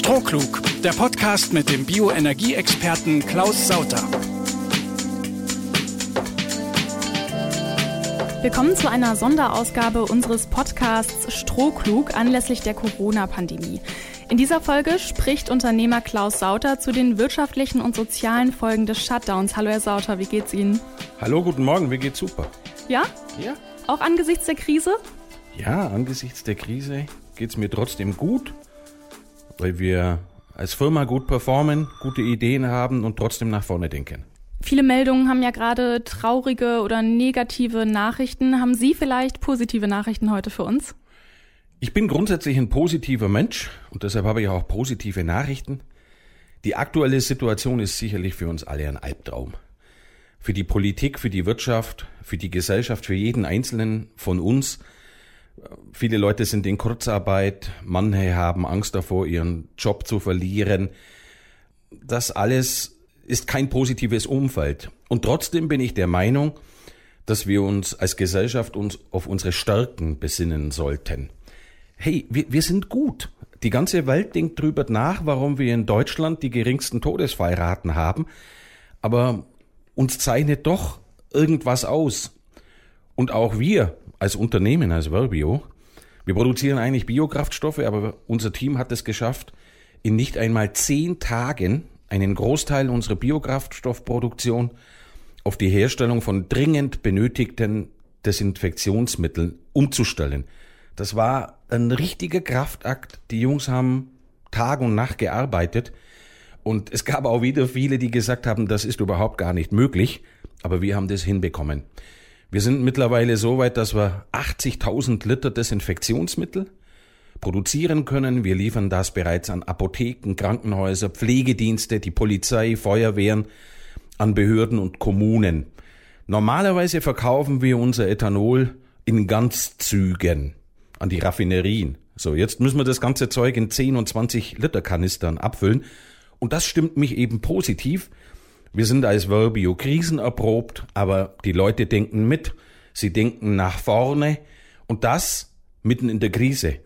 Strohklug, der Podcast mit dem Bioenergieexperten Klaus Sauter. Willkommen zu einer Sonderausgabe unseres Podcasts Strohklug anlässlich der Corona-Pandemie. In dieser Folge spricht Unternehmer Klaus Sauter zu den wirtschaftlichen und sozialen Folgen des Shutdowns. Hallo Herr Sauter, wie geht's Ihnen? Hallo, guten Morgen, mir geht's super. Ja? Ja. Auch angesichts der Krise? Ja, angesichts der Krise geht's mir trotzdem gut, weil wir als Firma gut performen, gute Ideen haben und trotzdem nach vorne denken. Viele Meldungen haben ja gerade traurige oder negative Nachrichten. Haben Sie vielleicht positive Nachrichten heute für uns? Ich bin grundsätzlich ein positiver Mensch und deshalb habe ich auch positive Nachrichten. Die aktuelle Situation ist sicherlich für uns alle ein Albtraum. Für die Politik, für die Wirtschaft, für die Gesellschaft, für jeden Einzelnen von uns. Viele Leute sind in Kurzarbeit, manche haben Angst davor, ihren Job zu verlieren. Das alles ist kein positives Umfeld. Und trotzdem bin ich der Meinung, dass wir uns als Gesellschaft uns auf unsere Stärken besinnen sollten. Hey, wir, wir sind gut. Die ganze Welt denkt drüber nach, warum wir in Deutschland die geringsten Todesfallraten haben. Aber uns zeichnet doch irgendwas aus. Und auch wir als Unternehmen, als Verbio, wir produzieren eigentlich Biokraftstoffe, aber unser Team hat es geschafft, in nicht einmal zehn Tagen einen Großteil unserer Biokraftstoffproduktion auf die Herstellung von dringend benötigten Desinfektionsmitteln umzustellen. Das war ein richtiger Kraftakt. Die Jungs haben Tag und Nacht gearbeitet. Und es gab auch wieder viele, die gesagt haben, das ist überhaupt gar nicht möglich. Aber wir haben das hinbekommen. Wir sind mittlerweile so weit, dass wir 80.000 Liter Desinfektionsmittel produzieren können. Wir liefern das bereits an Apotheken, Krankenhäuser, Pflegedienste, die Polizei, Feuerwehren, an Behörden und Kommunen. Normalerweise verkaufen wir unser Ethanol in Ganzzügen an die Raffinerien. So, jetzt müssen wir das ganze Zeug in 10 und 20 Liter Kanistern abfüllen. Und das stimmt mich eben positiv. Wir sind als Verbio krisenerprobt, aber die Leute denken mit. Sie denken nach vorne. Und das mitten in der Krise.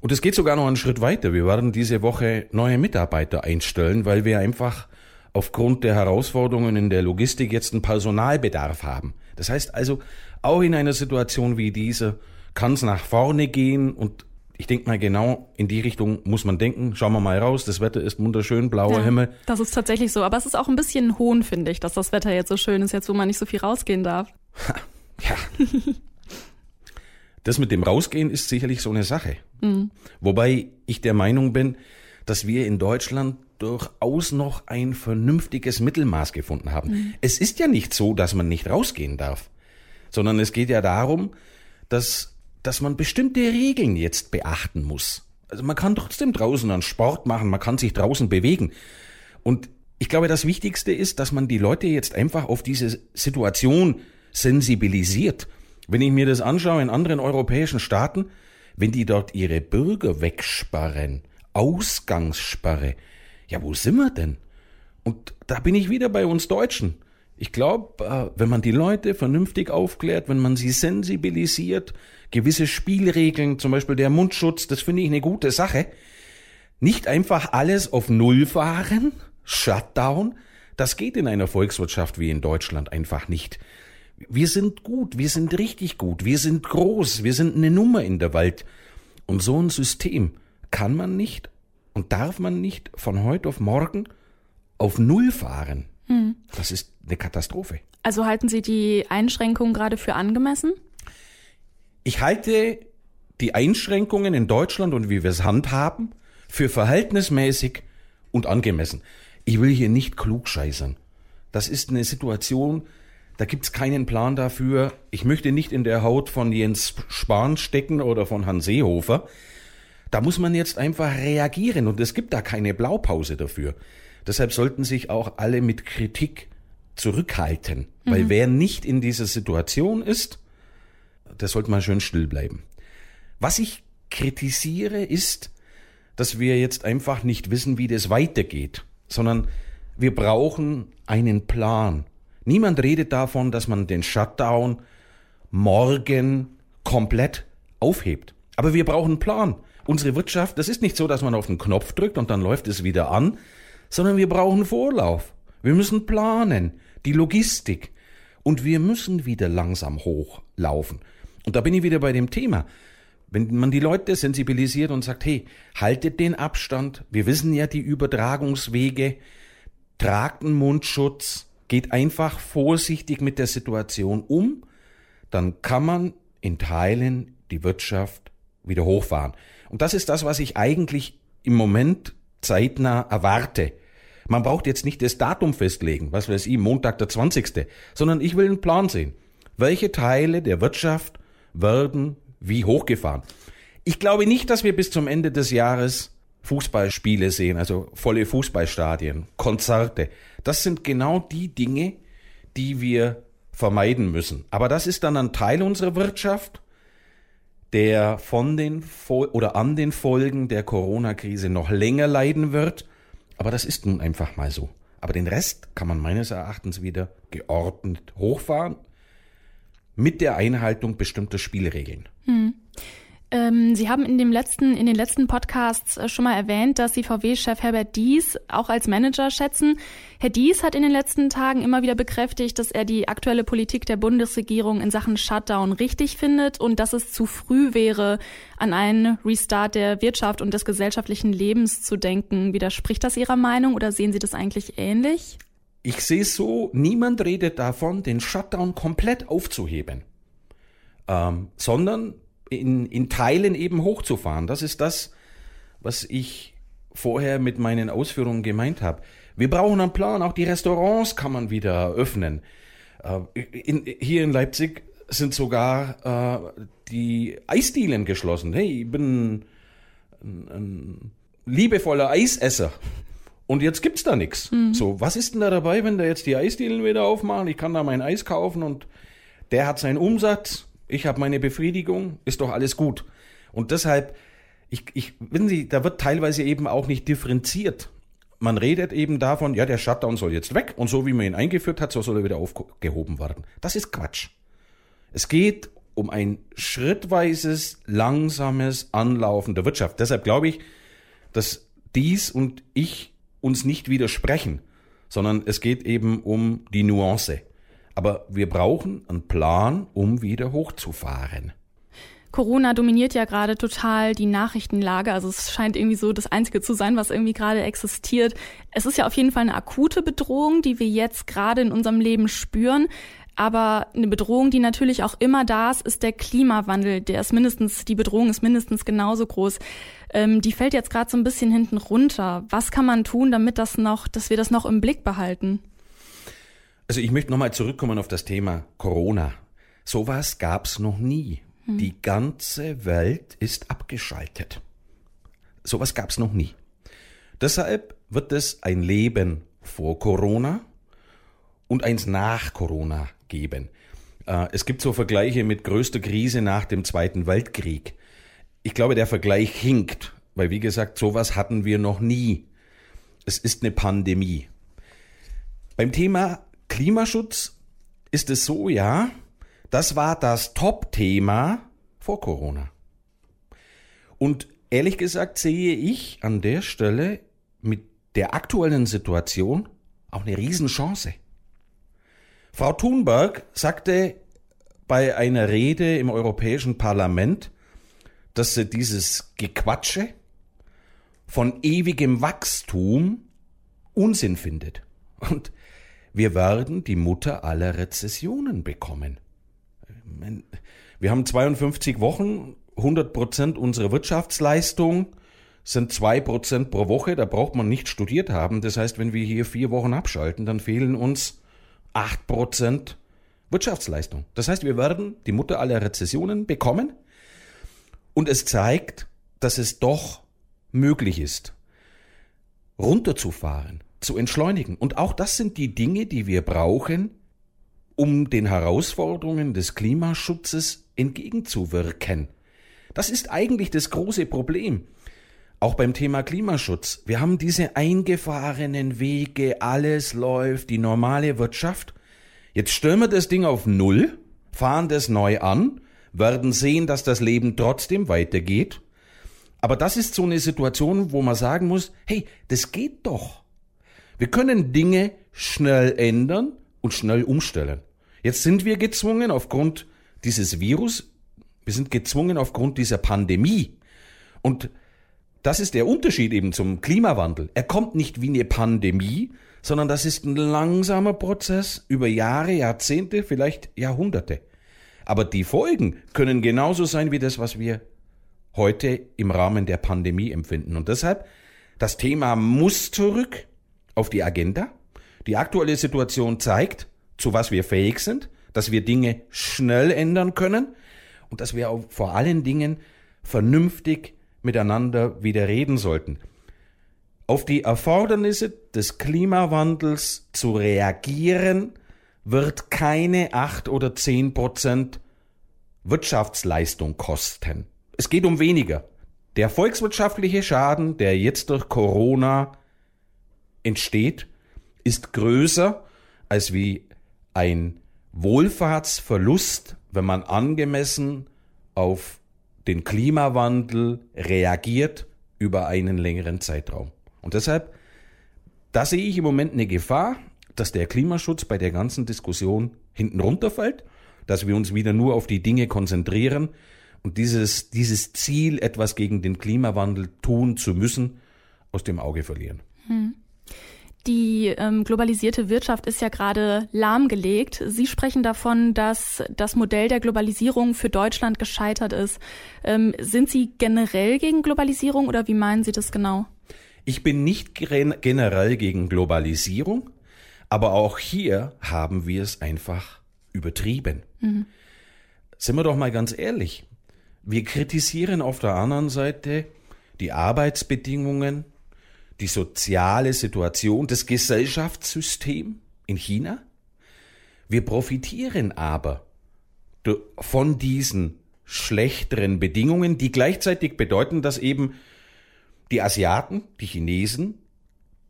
Und es geht sogar noch einen Schritt weiter. Wir werden diese Woche neue Mitarbeiter einstellen, weil wir einfach aufgrund der Herausforderungen in der Logistik jetzt einen Personalbedarf haben. Das heißt also, auch in einer Situation wie dieser kann es nach vorne gehen und ich denke mal genau in die Richtung muss man denken. Schauen wir mal raus, das Wetter ist wunderschön, blauer Ja, Himmel. Das ist tatsächlich so. Aber es ist auch ein bisschen hohn, finde ich, dass das Wetter jetzt so schön ist, jetzt wo man nicht so viel rausgehen darf. Ja. Das mit dem Rausgehen ist sicherlich so eine Sache. Wobei ich der Meinung bin, dass wir in Deutschland durchaus noch ein vernünftiges Mittelmaß gefunden haben. Es ist ja nicht so, dass man nicht rausgehen darf, sondern es geht ja darum, dass, dass man bestimmte Regeln jetzt beachten muss. Also man kann trotzdem draußen einen Sport machen, man kann sich draußen bewegen. Und ich glaube, das Wichtigste ist, dass man die Leute jetzt einfach auf diese Situation sensibilisiert. Wenn ich mir das anschaue in anderen europäischen Staaten, wenn die dort ihre Bürger wegsperren, Ausgangssperre, ja, wo sind wir denn? Und da bin ich wieder bei uns Deutschen. Ich glaube, wenn man die Leute vernünftig aufklärt, wenn man sie sensibilisiert, gewisse Spielregeln, zum Beispiel der Mundschutz, das finde ich eine gute Sache. Nicht einfach alles auf Null fahren, Shutdown, das geht in einer Volkswirtschaft wie in Deutschland einfach nicht. Wir sind gut, wir sind richtig gut, wir sind groß, wir sind eine Nummer in der Welt. Und so ein System kann man nicht und darf man nicht von heute auf morgen auf Null fahren. Das ist eine Katastrophe. Also halten Sie die Einschränkungen gerade für angemessen? Ich halte die Einschränkungen in Deutschland und wie wir es handhaben für verhältnismäßig und angemessen. Ich will hier nicht klugscheißern. Das ist eine Situation, da gibt's keinen Plan dafür. Ich möchte nicht in der Haut von Jens Spahn stecken oder von Hans Seehofer. Da muss man jetzt einfach reagieren und es gibt da keine Blaupause dafür. Deshalb sollten sich auch alle mit Kritik zurückhalten, weil wer nicht in dieser Situation ist, der sollte mal schön still bleiben. Was ich kritisiere ist, dass wir jetzt einfach nicht wissen, wie das weitergeht, sondern wir brauchen einen Plan. Niemand redet davon, dass man den Shutdown morgen komplett aufhebt. Aber wir brauchen einen Plan. Unsere Wirtschaft, das ist nicht so, dass man auf den Knopf drückt und dann läuft es wieder an, sondern wir brauchen Vorlauf. Wir müssen planen, die Logistik. Und wir müssen wieder langsam hochlaufen. Und da bin ich wieder bei dem Thema. Wenn man die Leute sensibilisiert und sagt, hey, haltet den Abstand, wir wissen ja die Übertragungswege, tragt einen Mundschutz, geht einfach vorsichtig mit der Situation um, dann kann man in Teilen die Wirtschaft wieder hochfahren. Und das ist das, was ich eigentlich im Moment zeitnah erwarte. Man braucht jetzt nicht das Datum festlegen, was weiß ich, Montag der 20., sondern ich will einen Plan sehen. Welche Teile der Wirtschaft werden wie hochgefahren? Ich glaube nicht, dass wir bis zum Ende des Jahres Fußballspiele sehen, also volle Fußballstadien, Konzerte. Das sind genau die Dinge, die wir vermeiden müssen. Aber das ist dann ein Teil unserer Wirtschaft, der von den oder an den Folgen der Corona-Krise noch länger leiden wird. Aber das ist nun einfach mal so. Aber den Rest kann man meines Erachtens wieder geordnet hochfahren mit der Einhaltung bestimmter Spielregeln. Hm. Ähm, Sie haben in, dem letzten, in den letzten Podcasts äh, schon mal erwähnt, dass Sie VW-Chef Herbert Dies auch als Manager schätzen. Herr Dies hat in den letzten Tagen immer wieder bekräftigt, dass er die aktuelle Politik der Bundesregierung in Sachen Shutdown richtig findet und dass es zu früh wäre, an einen Restart der Wirtschaft und des gesellschaftlichen Lebens zu denken. Widerspricht das Ihrer Meinung oder sehen Sie das eigentlich ähnlich? Ich sehe es so, niemand redet davon, den Shutdown komplett aufzuheben, ähm, sondern in, in Teilen eben hochzufahren. Das ist das, was ich vorher mit meinen Ausführungen gemeint habe. Wir brauchen einen Plan, auch die Restaurants kann man wieder öffnen. Äh, in, hier in Leipzig sind sogar äh, die Eisdielen geschlossen. Hey, ich bin ein, ein liebevoller Eisesser. Und jetzt gibt's da nichts. Mhm. So, was ist denn da dabei, wenn da jetzt die Eisdielen wieder aufmachen? Ich kann da mein Eis kaufen und der hat seinen Umsatz ich habe meine Befriedigung, ist doch alles gut. Und deshalb, ich, ich, wissen Sie, da wird teilweise eben auch nicht differenziert. Man redet eben davon, ja, der Shutdown soll jetzt weg und so wie man ihn eingeführt hat, so soll er wieder aufgehoben werden. Das ist Quatsch. Es geht um ein schrittweises, langsames Anlaufen der Wirtschaft. Deshalb glaube ich, dass dies und ich uns nicht widersprechen, sondern es geht eben um die Nuance. Aber wir brauchen einen Plan, um wieder hochzufahren. Corona dominiert ja gerade total die Nachrichtenlage. Also es scheint irgendwie so das Einzige zu sein, was irgendwie gerade existiert. Es ist ja auf jeden Fall eine akute Bedrohung, die wir jetzt gerade in unserem Leben spüren. Aber eine Bedrohung, die natürlich auch immer da ist, ist der Klimawandel. Der ist mindestens, die Bedrohung ist mindestens genauso groß. Ähm, die fällt jetzt gerade so ein bisschen hinten runter. Was kann man tun, damit das noch, dass wir das noch im Blick behalten? Also ich möchte nochmal zurückkommen auf das Thema Corona. Sowas gab's noch nie. Hm. Die ganze Welt ist abgeschaltet. Sowas gab's noch nie. Deshalb wird es ein Leben vor Corona und eins nach Corona geben. Äh, es gibt so Vergleiche mit größter Krise nach dem Zweiten Weltkrieg. Ich glaube, der Vergleich hinkt, weil wie gesagt, sowas hatten wir noch nie. Es ist eine Pandemie. Beim Thema Klimaschutz ist es so, ja, das war das Top-Thema vor Corona. Und ehrlich gesagt sehe ich an der Stelle mit der aktuellen Situation auch eine Riesenchance. Frau Thunberg sagte bei einer Rede im Europäischen Parlament, dass sie dieses Gequatsche von ewigem Wachstum Unsinn findet. Und wir werden die Mutter aller Rezessionen bekommen. Wir haben 52 Wochen, 100 Prozent unserer Wirtschaftsleistung sind zwei Prozent pro Woche, da braucht man nicht studiert haben. Das heißt, wenn wir hier vier Wochen abschalten, dann fehlen uns acht Prozent Wirtschaftsleistung. Das heißt, wir werden die Mutter aller Rezessionen bekommen und es zeigt, dass es doch möglich ist, runterzufahren, zu entschleunigen. Und auch das sind die Dinge, die wir brauchen, um den Herausforderungen des Klimaschutzes entgegenzuwirken. Das ist eigentlich das große Problem. Auch beim Thema Klimaschutz. Wir haben diese eingefahrenen Wege, alles läuft, die normale Wirtschaft. Jetzt stellen wir das Ding auf Null, fahren das neu an, werden sehen, dass das Leben trotzdem weitergeht. Aber das ist so eine Situation, wo man sagen muss, hey, das geht doch. Wir können Dinge schnell ändern und schnell umstellen. Jetzt sind wir gezwungen aufgrund dieses Virus, wir sind gezwungen aufgrund dieser Pandemie. Und das ist der Unterschied eben zum Klimawandel. Er kommt nicht wie eine Pandemie, sondern das ist ein langsamer Prozess über Jahre, Jahrzehnte, vielleicht Jahrhunderte. Aber die Folgen können genauso sein wie das, was wir heute im Rahmen der Pandemie empfinden. Und deshalb, das Thema muss zurück auf die Agenda. Die aktuelle Situation zeigt, zu was wir fähig sind, dass wir Dinge schnell ändern können und dass wir auch vor allen Dingen vernünftig miteinander wieder reden sollten. Auf die Erfordernisse des Klimawandels zu reagieren, wird keine acht oder zehn Prozent Wirtschaftsleistung kosten. Es geht um weniger. Der volkswirtschaftliche Schaden, der jetzt durch Corona entsteht, ist größer als wie ein Wohlfahrtsverlust, wenn man angemessen auf den Klimawandel reagiert über einen längeren Zeitraum. Und deshalb, da sehe ich im Moment eine Gefahr, dass der Klimaschutz bei der ganzen Diskussion hinten runterfällt, dass wir uns wieder nur auf die Dinge konzentrieren und dieses, dieses Ziel, etwas gegen den Klimawandel tun zu müssen, aus dem Auge verlieren. Hm. Die ähm, globalisierte Wirtschaft ist ja gerade lahmgelegt. Sie sprechen davon, dass das Modell der Globalisierung für Deutschland gescheitert ist. Ähm, sind Sie generell gegen Globalisierung oder wie meinen Sie das genau? Ich bin nicht generell gegen Globalisierung, aber auch hier haben wir es einfach übertrieben. Mhm. Sind wir doch mal ganz ehrlich. Wir kritisieren auf der anderen Seite die Arbeitsbedingungen, die soziale Situation, das Gesellschaftssystem in China. Wir profitieren aber von diesen schlechteren Bedingungen, die gleichzeitig bedeuten, dass eben die Asiaten, die Chinesen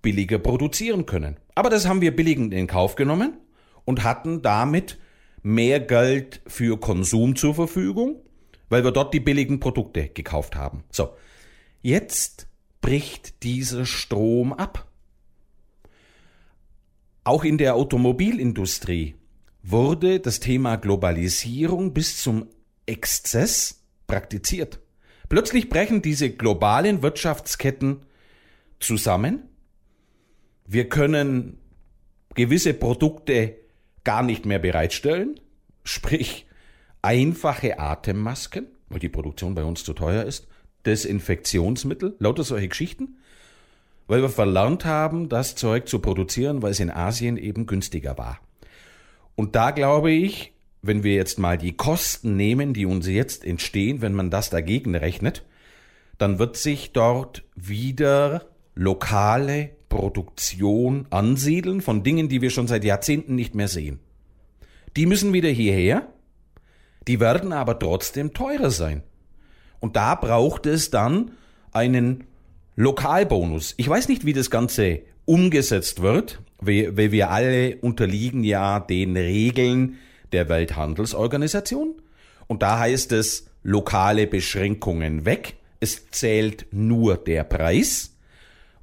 billiger produzieren können. Aber das haben wir billigend in Kauf genommen und hatten damit mehr Geld für Konsum zur Verfügung, weil wir dort die billigen Produkte gekauft haben. So, jetzt bricht dieser Strom ab. Auch in der Automobilindustrie wurde das Thema Globalisierung bis zum Exzess praktiziert. Plötzlich brechen diese globalen Wirtschaftsketten zusammen. Wir können gewisse Produkte gar nicht mehr bereitstellen, sprich einfache Atemmasken, weil die Produktion bei uns zu teuer ist, Desinfektionsmittel, lauter solche Geschichten, weil wir verlernt haben, das Zeug zu produzieren, weil es in Asien eben günstiger war. Und da glaube ich, wenn wir jetzt mal die Kosten nehmen, die uns jetzt entstehen, wenn man das dagegen rechnet, dann wird sich dort wieder lokale Produktion ansiedeln von Dingen, die wir schon seit Jahrzehnten nicht mehr sehen. Die müssen wieder hierher, die werden aber trotzdem teurer sein. Und da braucht es dann einen Lokalbonus. Ich weiß nicht, wie das Ganze umgesetzt wird, weil wir alle unterliegen ja den Regeln der Welthandelsorganisation. Und da heißt es lokale Beschränkungen weg. Es zählt nur der Preis.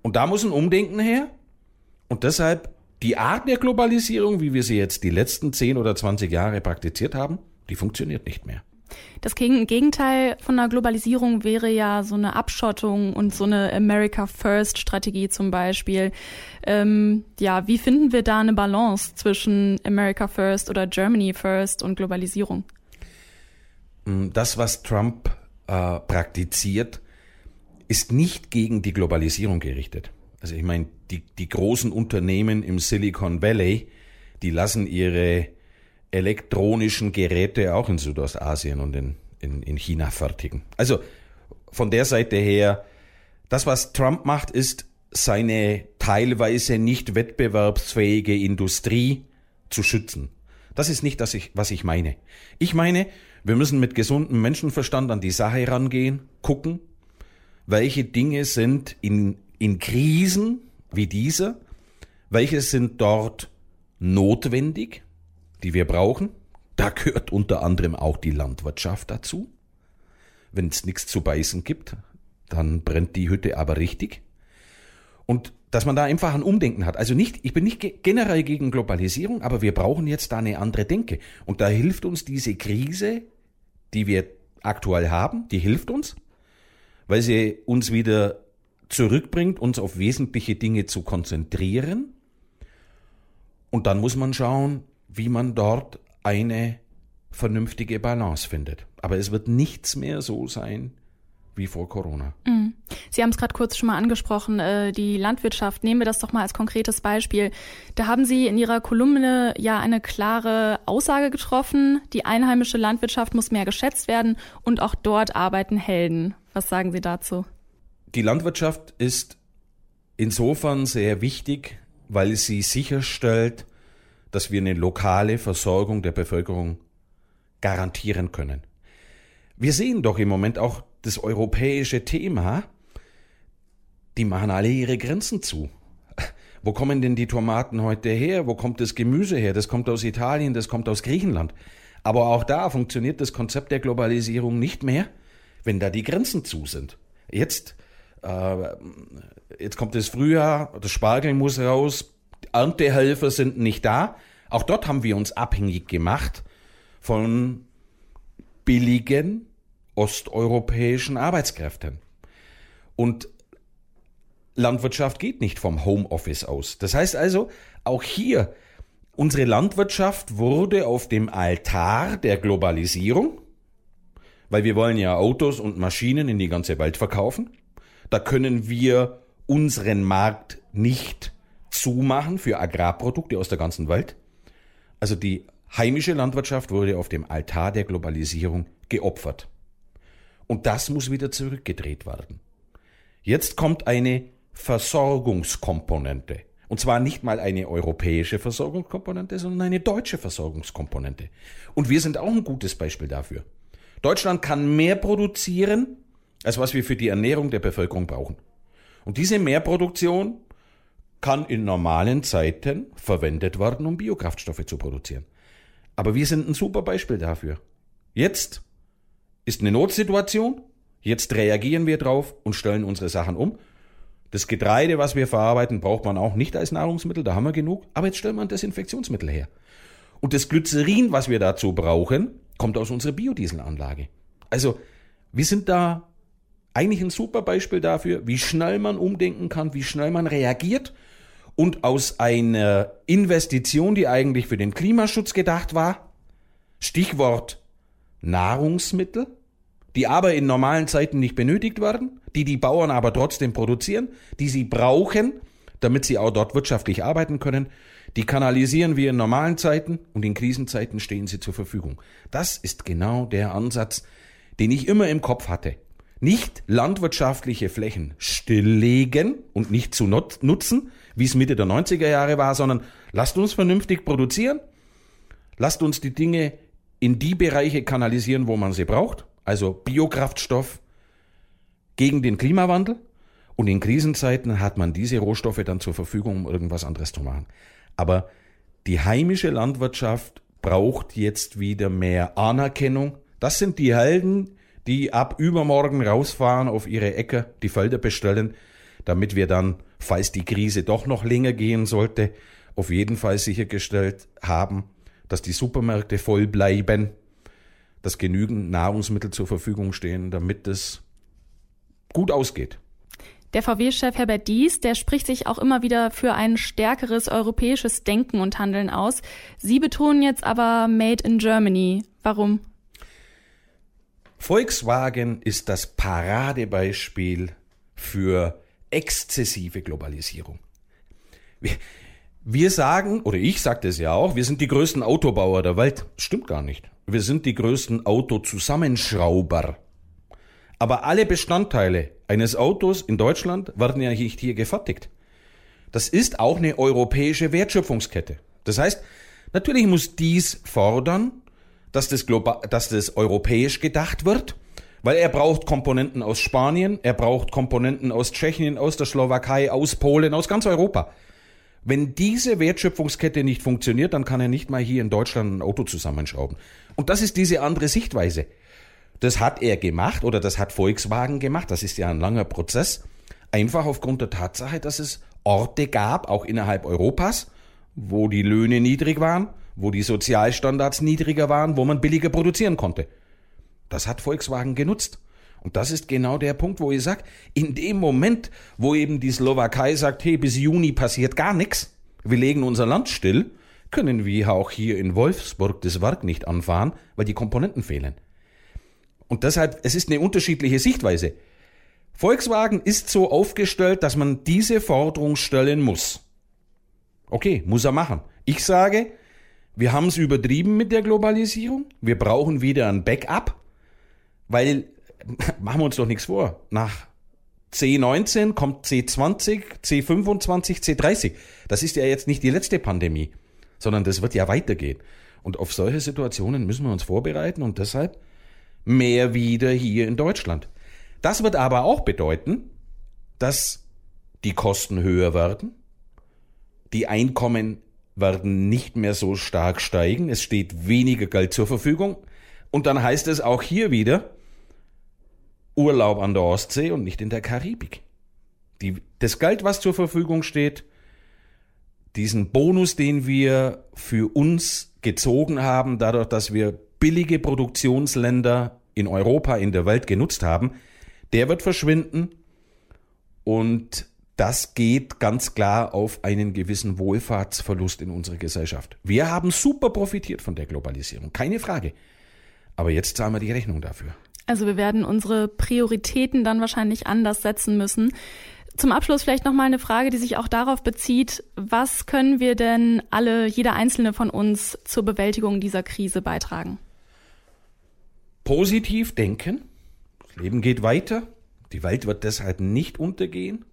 Und da muss ein Umdenken her. Und deshalb die Art der Globalisierung, wie wir sie jetzt die letzten 10 oder 20 Jahre praktiziert haben, die funktioniert nicht mehr. Das Gegenteil von einer Globalisierung wäre ja so eine Abschottung und so eine America First Strategie zum Beispiel. Ähm, ja, wie finden wir da eine Balance zwischen America First oder Germany First und Globalisierung? Mm, das, was Trump äh, praktiziert, ist nicht gegen die Globalisierung gerichtet. Also ich meine, die, die großen Unternehmen im Silicon Valley, die lassen ihre elektronischen Geräte auch in Südostasien und in, in, in China fertigen. Also von der Seite her, das, was Trump macht, ist seine teilweise nicht wettbewerbsfähige Industrie zu schützen. Das ist nicht das, was ich meine. Ich meine, wir müssen mit gesundem Menschenverstand an die Sache rangehen, gucken, welche Dinge sind in, in Krisen wie dieser, welche sind dort notwendig, die wir brauchen. Da gehört unter anderem auch die Landwirtschaft dazu. Wenn es nichts zu beißen gibt, dann brennt die Hütte aber richtig. Und dass man da einfach ein Umdenken hat. Also nicht, ich bin nicht generell gegen Globalisierung, aber wir brauchen jetzt da eine andere Denke. Und da hilft uns diese Krise, die wir aktuell haben, die hilft uns, weil sie uns wieder zurückbringt, uns auf wesentliche Dinge zu konzentrieren. Und dann muss man schauen, wie man dort eine vernünftige Balance findet. Aber es wird nichts mehr so sein wie vor Corona. Mhm. Sie haben es gerade kurz schon mal angesprochen, äh, die Landwirtschaft. Nehmen wir das doch mal als konkretes Beispiel. Da haben Sie in Ihrer Kolumne ja eine klare Aussage getroffen. Die einheimische Landwirtschaft muss mehr geschätzt werden und auch dort arbeiten Helden. Was sagen Sie dazu? Die Landwirtschaft ist insofern sehr wichtig, weil sie sicherstellt, dass wir eine lokale Versorgung der Bevölkerung garantieren können. Wir sehen doch im Moment auch das europäische Thema, die machen alle ihre Grenzen zu. Wo kommen denn die Tomaten heute her? Wo kommt das Gemüse her? Das kommt aus Italien, das kommt aus Griechenland. Aber auch da funktioniert das Konzept der Globalisierung nicht mehr, wenn da die Grenzen zu sind. Jetzt, äh, jetzt kommt das Frühjahr, das Spargel muss raus, Erntehelfer sind nicht da. Auch dort haben wir uns abhängig gemacht von billigen osteuropäischen Arbeitskräften. Und Landwirtschaft geht nicht vom Homeoffice aus. Das heißt also, auch hier, unsere Landwirtschaft wurde auf dem Altar der Globalisierung, weil wir wollen ja Autos und Maschinen in die ganze Welt verkaufen. Da können wir unseren Markt nicht zumachen für Agrarprodukte aus der ganzen Welt. Also die heimische Landwirtschaft wurde auf dem Altar der Globalisierung geopfert. Und das muss wieder zurückgedreht werden. Jetzt kommt eine Versorgungskomponente. Und zwar nicht mal eine europäische Versorgungskomponente, sondern eine deutsche Versorgungskomponente. Und wir sind auch ein gutes Beispiel dafür. Deutschland kann mehr produzieren, als was wir für die Ernährung der Bevölkerung brauchen. Und diese Mehrproduktion kann in normalen Zeiten verwendet werden, um Biokraftstoffe zu produzieren. Aber wir sind ein super Beispiel dafür. Jetzt ist eine Notsituation. Jetzt reagieren wir drauf und stellen unsere Sachen um. Das Getreide, was wir verarbeiten, braucht man auch nicht als Nahrungsmittel, da haben wir genug. Aber jetzt stellen wir ein Desinfektionsmittel her. Und das Glycerin, was wir dazu brauchen, kommt aus unserer Biodieselanlage. Also, wir sind da eigentlich ein super Beispiel dafür, wie schnell man umdenken kann, wie schnell man reagiert und aus einer Investition, die eigentlich für den Klimaschutz gedacht war, Stichwort Nahrungsmittel, die aber in normalen Zeiten nicht benötigt werden, die die Bauern aber trotzdem produzieren, die sie brauchen, damit sie auch dort wirtschaftlich arbeiten können, die kanalisieren wir in normalen Zeiten und in Krisenzeiten stehen sie zur Verfügung. Das ist genau der Ansatz, den ich immer im Kopf hatte. Nicht landwirtschaftliche Flächen stilllegen und nicht zu nutzen, wie es Mitte der 90er Jahre war, sondern lasst uns vernünftig produzieren, lasst uns die Dinge in die Bereiche kanalisieren, wo man sie braucht also Biokraftstoff gegen den Klimawandel. Und in Krisenzeiten hat man diese Rohstoffe dann zur Verfügung, um irgendwas anderes zu machen. Aber die heimische Landwirtschaft braucht jetzt wieder mehr Anerkennung. Das sind die Helden, die ab übermorgen rausfahren auf ihre Ecke, die Felder bestellen, damit wir dann, falls die Krise doch noch länger gehen sollte, auf jeden Fall sichergestellt haben, dass die Supermärkte voll bleiben dass genügend Nahrungsmittel zur Verfügung stehen, damit es gut ausgeht. Der VW-Chef Herbert Dies, der spricht sich auch immer wieder für ein stärkeres europäisches Denken und Handeln aus. Sie betonen jetzt aber Made in Germany. Warum? Volkswagen ist das Paradebeispiel für exzessive Globalisierung. Wir, wir sagen, oder ich sagte es ja auch, wir sind die größten Autobauer der Welt. Stimmt gar nicht. Wir sind die größten Autozusammenschrauber. Aber alle Bestandteile eines Autos in Deutschland werden ja nicht hier gefertigt. Das ist auch eine europäische Wertschöpfungskette. Das heißt, natürlich muss dies fordern, dass das, global, dass das europäisch gedacht wird, weil er braucht Komponenten aus Spanien, er braucht Komponenten aus Tschechien, aus der Slowakei, aus Polen, aus ganz Europa. Wenn diese Wertschöpfungskette nicht funktioniert, dann kann er nicht mal hier in Deutschland ein Auto zusammenschrauben. Und das ist diese andere Sichtweise. Das hat er gemacht oder das hat Volkswagen gemacht. Das ist ja ein langer Prozess. Einfach aufgrund der Tatsache, dass es Orte gab, auch innerhalb Europas, wo die Löhne niedrig waren, wo die Sozialstandards niedriger waren, wo man billiger produzieren konnte. Das hat Volkswagen genutzt. Und das ist genau der Punkt, wo ich sage, in dem Moment, wo eben die Slowakei sagt, hey, bis Juni passiert gar nichts, wir legen unser Land still, können wir auch hier in Wolfsburg das Werk nicht anfahren, weil die Komponenten fehlen. Und deshalb, es ist eine unterschiedliche Sichtweise. Volkswagen ist so aufgestellt, dass man diese Forderung stellen muss. Okay, muss er machen. Ich sage, wir haben es übertrieben mit der Globalisierung. Wir brauchen wieder ein Backup, weil machen wir uns doch nichts vor. Nach C19 kommt C20, C25, C30. Das ist ja jetzt nicht die letzte Pandemie, sondern das wird ja weitergehen. Und auf solche Situationen müssen wir uns vorbereiten und deshalb mehr wieder hier in Deutschland. Das wird aber auch bedeuten, dass die Kosten höher werden, die Einkommen werden nicht mehr so stark steigen, es steht weniger Geld zur Verfügung und dann heißt es auch hier wieder, Urlaub an der Ostsee und nicht in der Karibik. Die, das Geld, was zur Verfügung steht, diesen Bonus, den wir für uns gezogen haben, dadurch, dass wir billige Produktionsländer in Europa, in der Welt genutzt haben, der wird verschwinden und das geht ganz klar auf einen gewissen Wohlfahrtsverlust in unserer Gesellschaft. Wir haben super profitiert von der Globalisierung, keine Frage. Aber jetzt zahlen wir die Rechnung dafür. Also wir werden unsere Prioritäten dann wahrscheinlich anders setzen müssen. Zum Abschluss vielleicht noch mal eine Frage, die sich auch darauf bezieht, was können wir denn alle, jeder einzelne von uns zur Bewältigung dieser Krise beitragen? Positiv denken. Das Leben geht weiter. Die Welt wird deshalb nicht untergehen.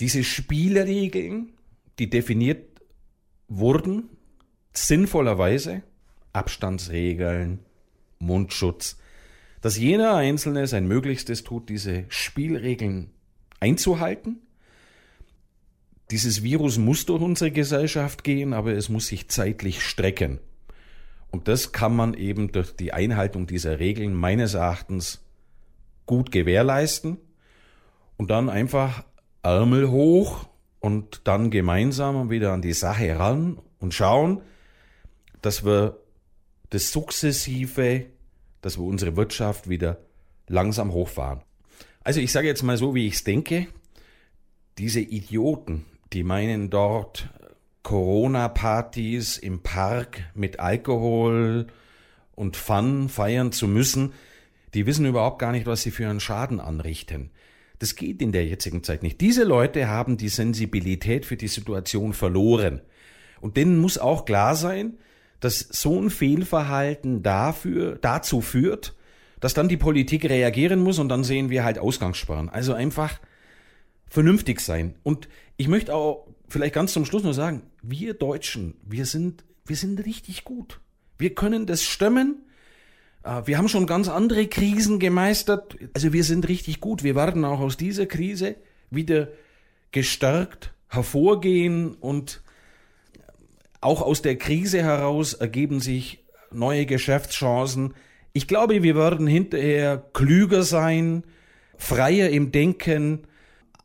Diese Spielregeln, die definiert wurden, sinnvollerweise, Abstandsregeln, Mundschutz, dass jeder Einzelne sein Möglichstes tut, diese Spielregeln einzuhalten. Dieses Virus muss durch unsere Gesellschaft gehen, aber es muss sich zeitlich strecken. Und das kann man eben durch die Einhaltung dieser Regeln meines Erachtens gut gewährleisten und dann einfach Ärmel hoch und dann gemeinsam wieder an die Sache ran und schauen, dass wir das sukzessive dass wir unsere Wirtschaft wieder langsam hochfahren. Also ich sage jetzt mal so, wie ich es denke. Diese Idioten, die meinen dort Corona-Partys im Park mit Alkohol und Fun feiern zu müssen, die wissen überhaupt gar nicht, was sie für einen Schaden anrichten. Das geht in der jetzigen Zeit nicht. Diese Leute haben die Sensibilität für die Situation verloren. Und denen muss auch klar sein, dass so ein Fehlverhalten dafür, dazu führt, dass dann die Politik reagieren muss und dann sehen wir halt Ausgangssperren. Also einfach vernünftig sein. Und ich möchte auch vielleicht ganz zum Schluss nur sagen, wir Deutschen, wir sind, wir sind richtig gut. Wir können das stemmen. Äh, wir haben schon ganz andere Krisen gemeistert. Also wir sind richtig gut. Wir werden auch aus dieser Krise wieder gestärkt hervorgehen und auch aus der Krise heraus ergeben sich neue Geschäftschancen. Ich glaube, wir werden hinterher klüger sein, freier im Denken,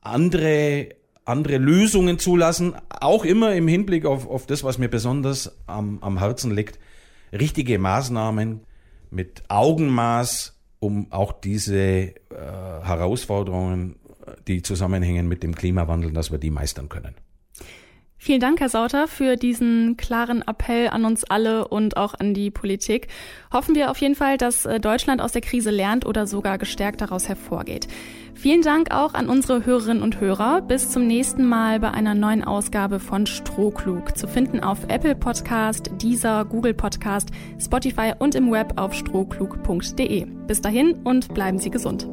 andere, andere Lösungen zulassen, auch immer im Hinblick auf, auf das, was mir besonders am, am Herzen liegt. Richtige Maßnahmen mit Augenmaß, um auch diese äh, Herausforderungen, die zusammenhängen mit dem Klimawandel, dass wir die meistern können. Vielen Dank, Herr Sauter, für diesen klaren Appell an uns alle und auch an die Politik. Hoffen wir auf jeden Fall, dass äh, Deutschland aus der Krise lernt oder sogar gestärkt daraus hervorgeht. Vielen Dank auch an unsere Hörerinnen und Hörer. Bis zum nächsten Mal bei einer neuen Ausgabe von Strohklug. Zu finden auf Apple Podcast, Deezer, Google Podcast, Spotify und im Web auf strohklug.de. Bis dahin und bleiben Sie gesund.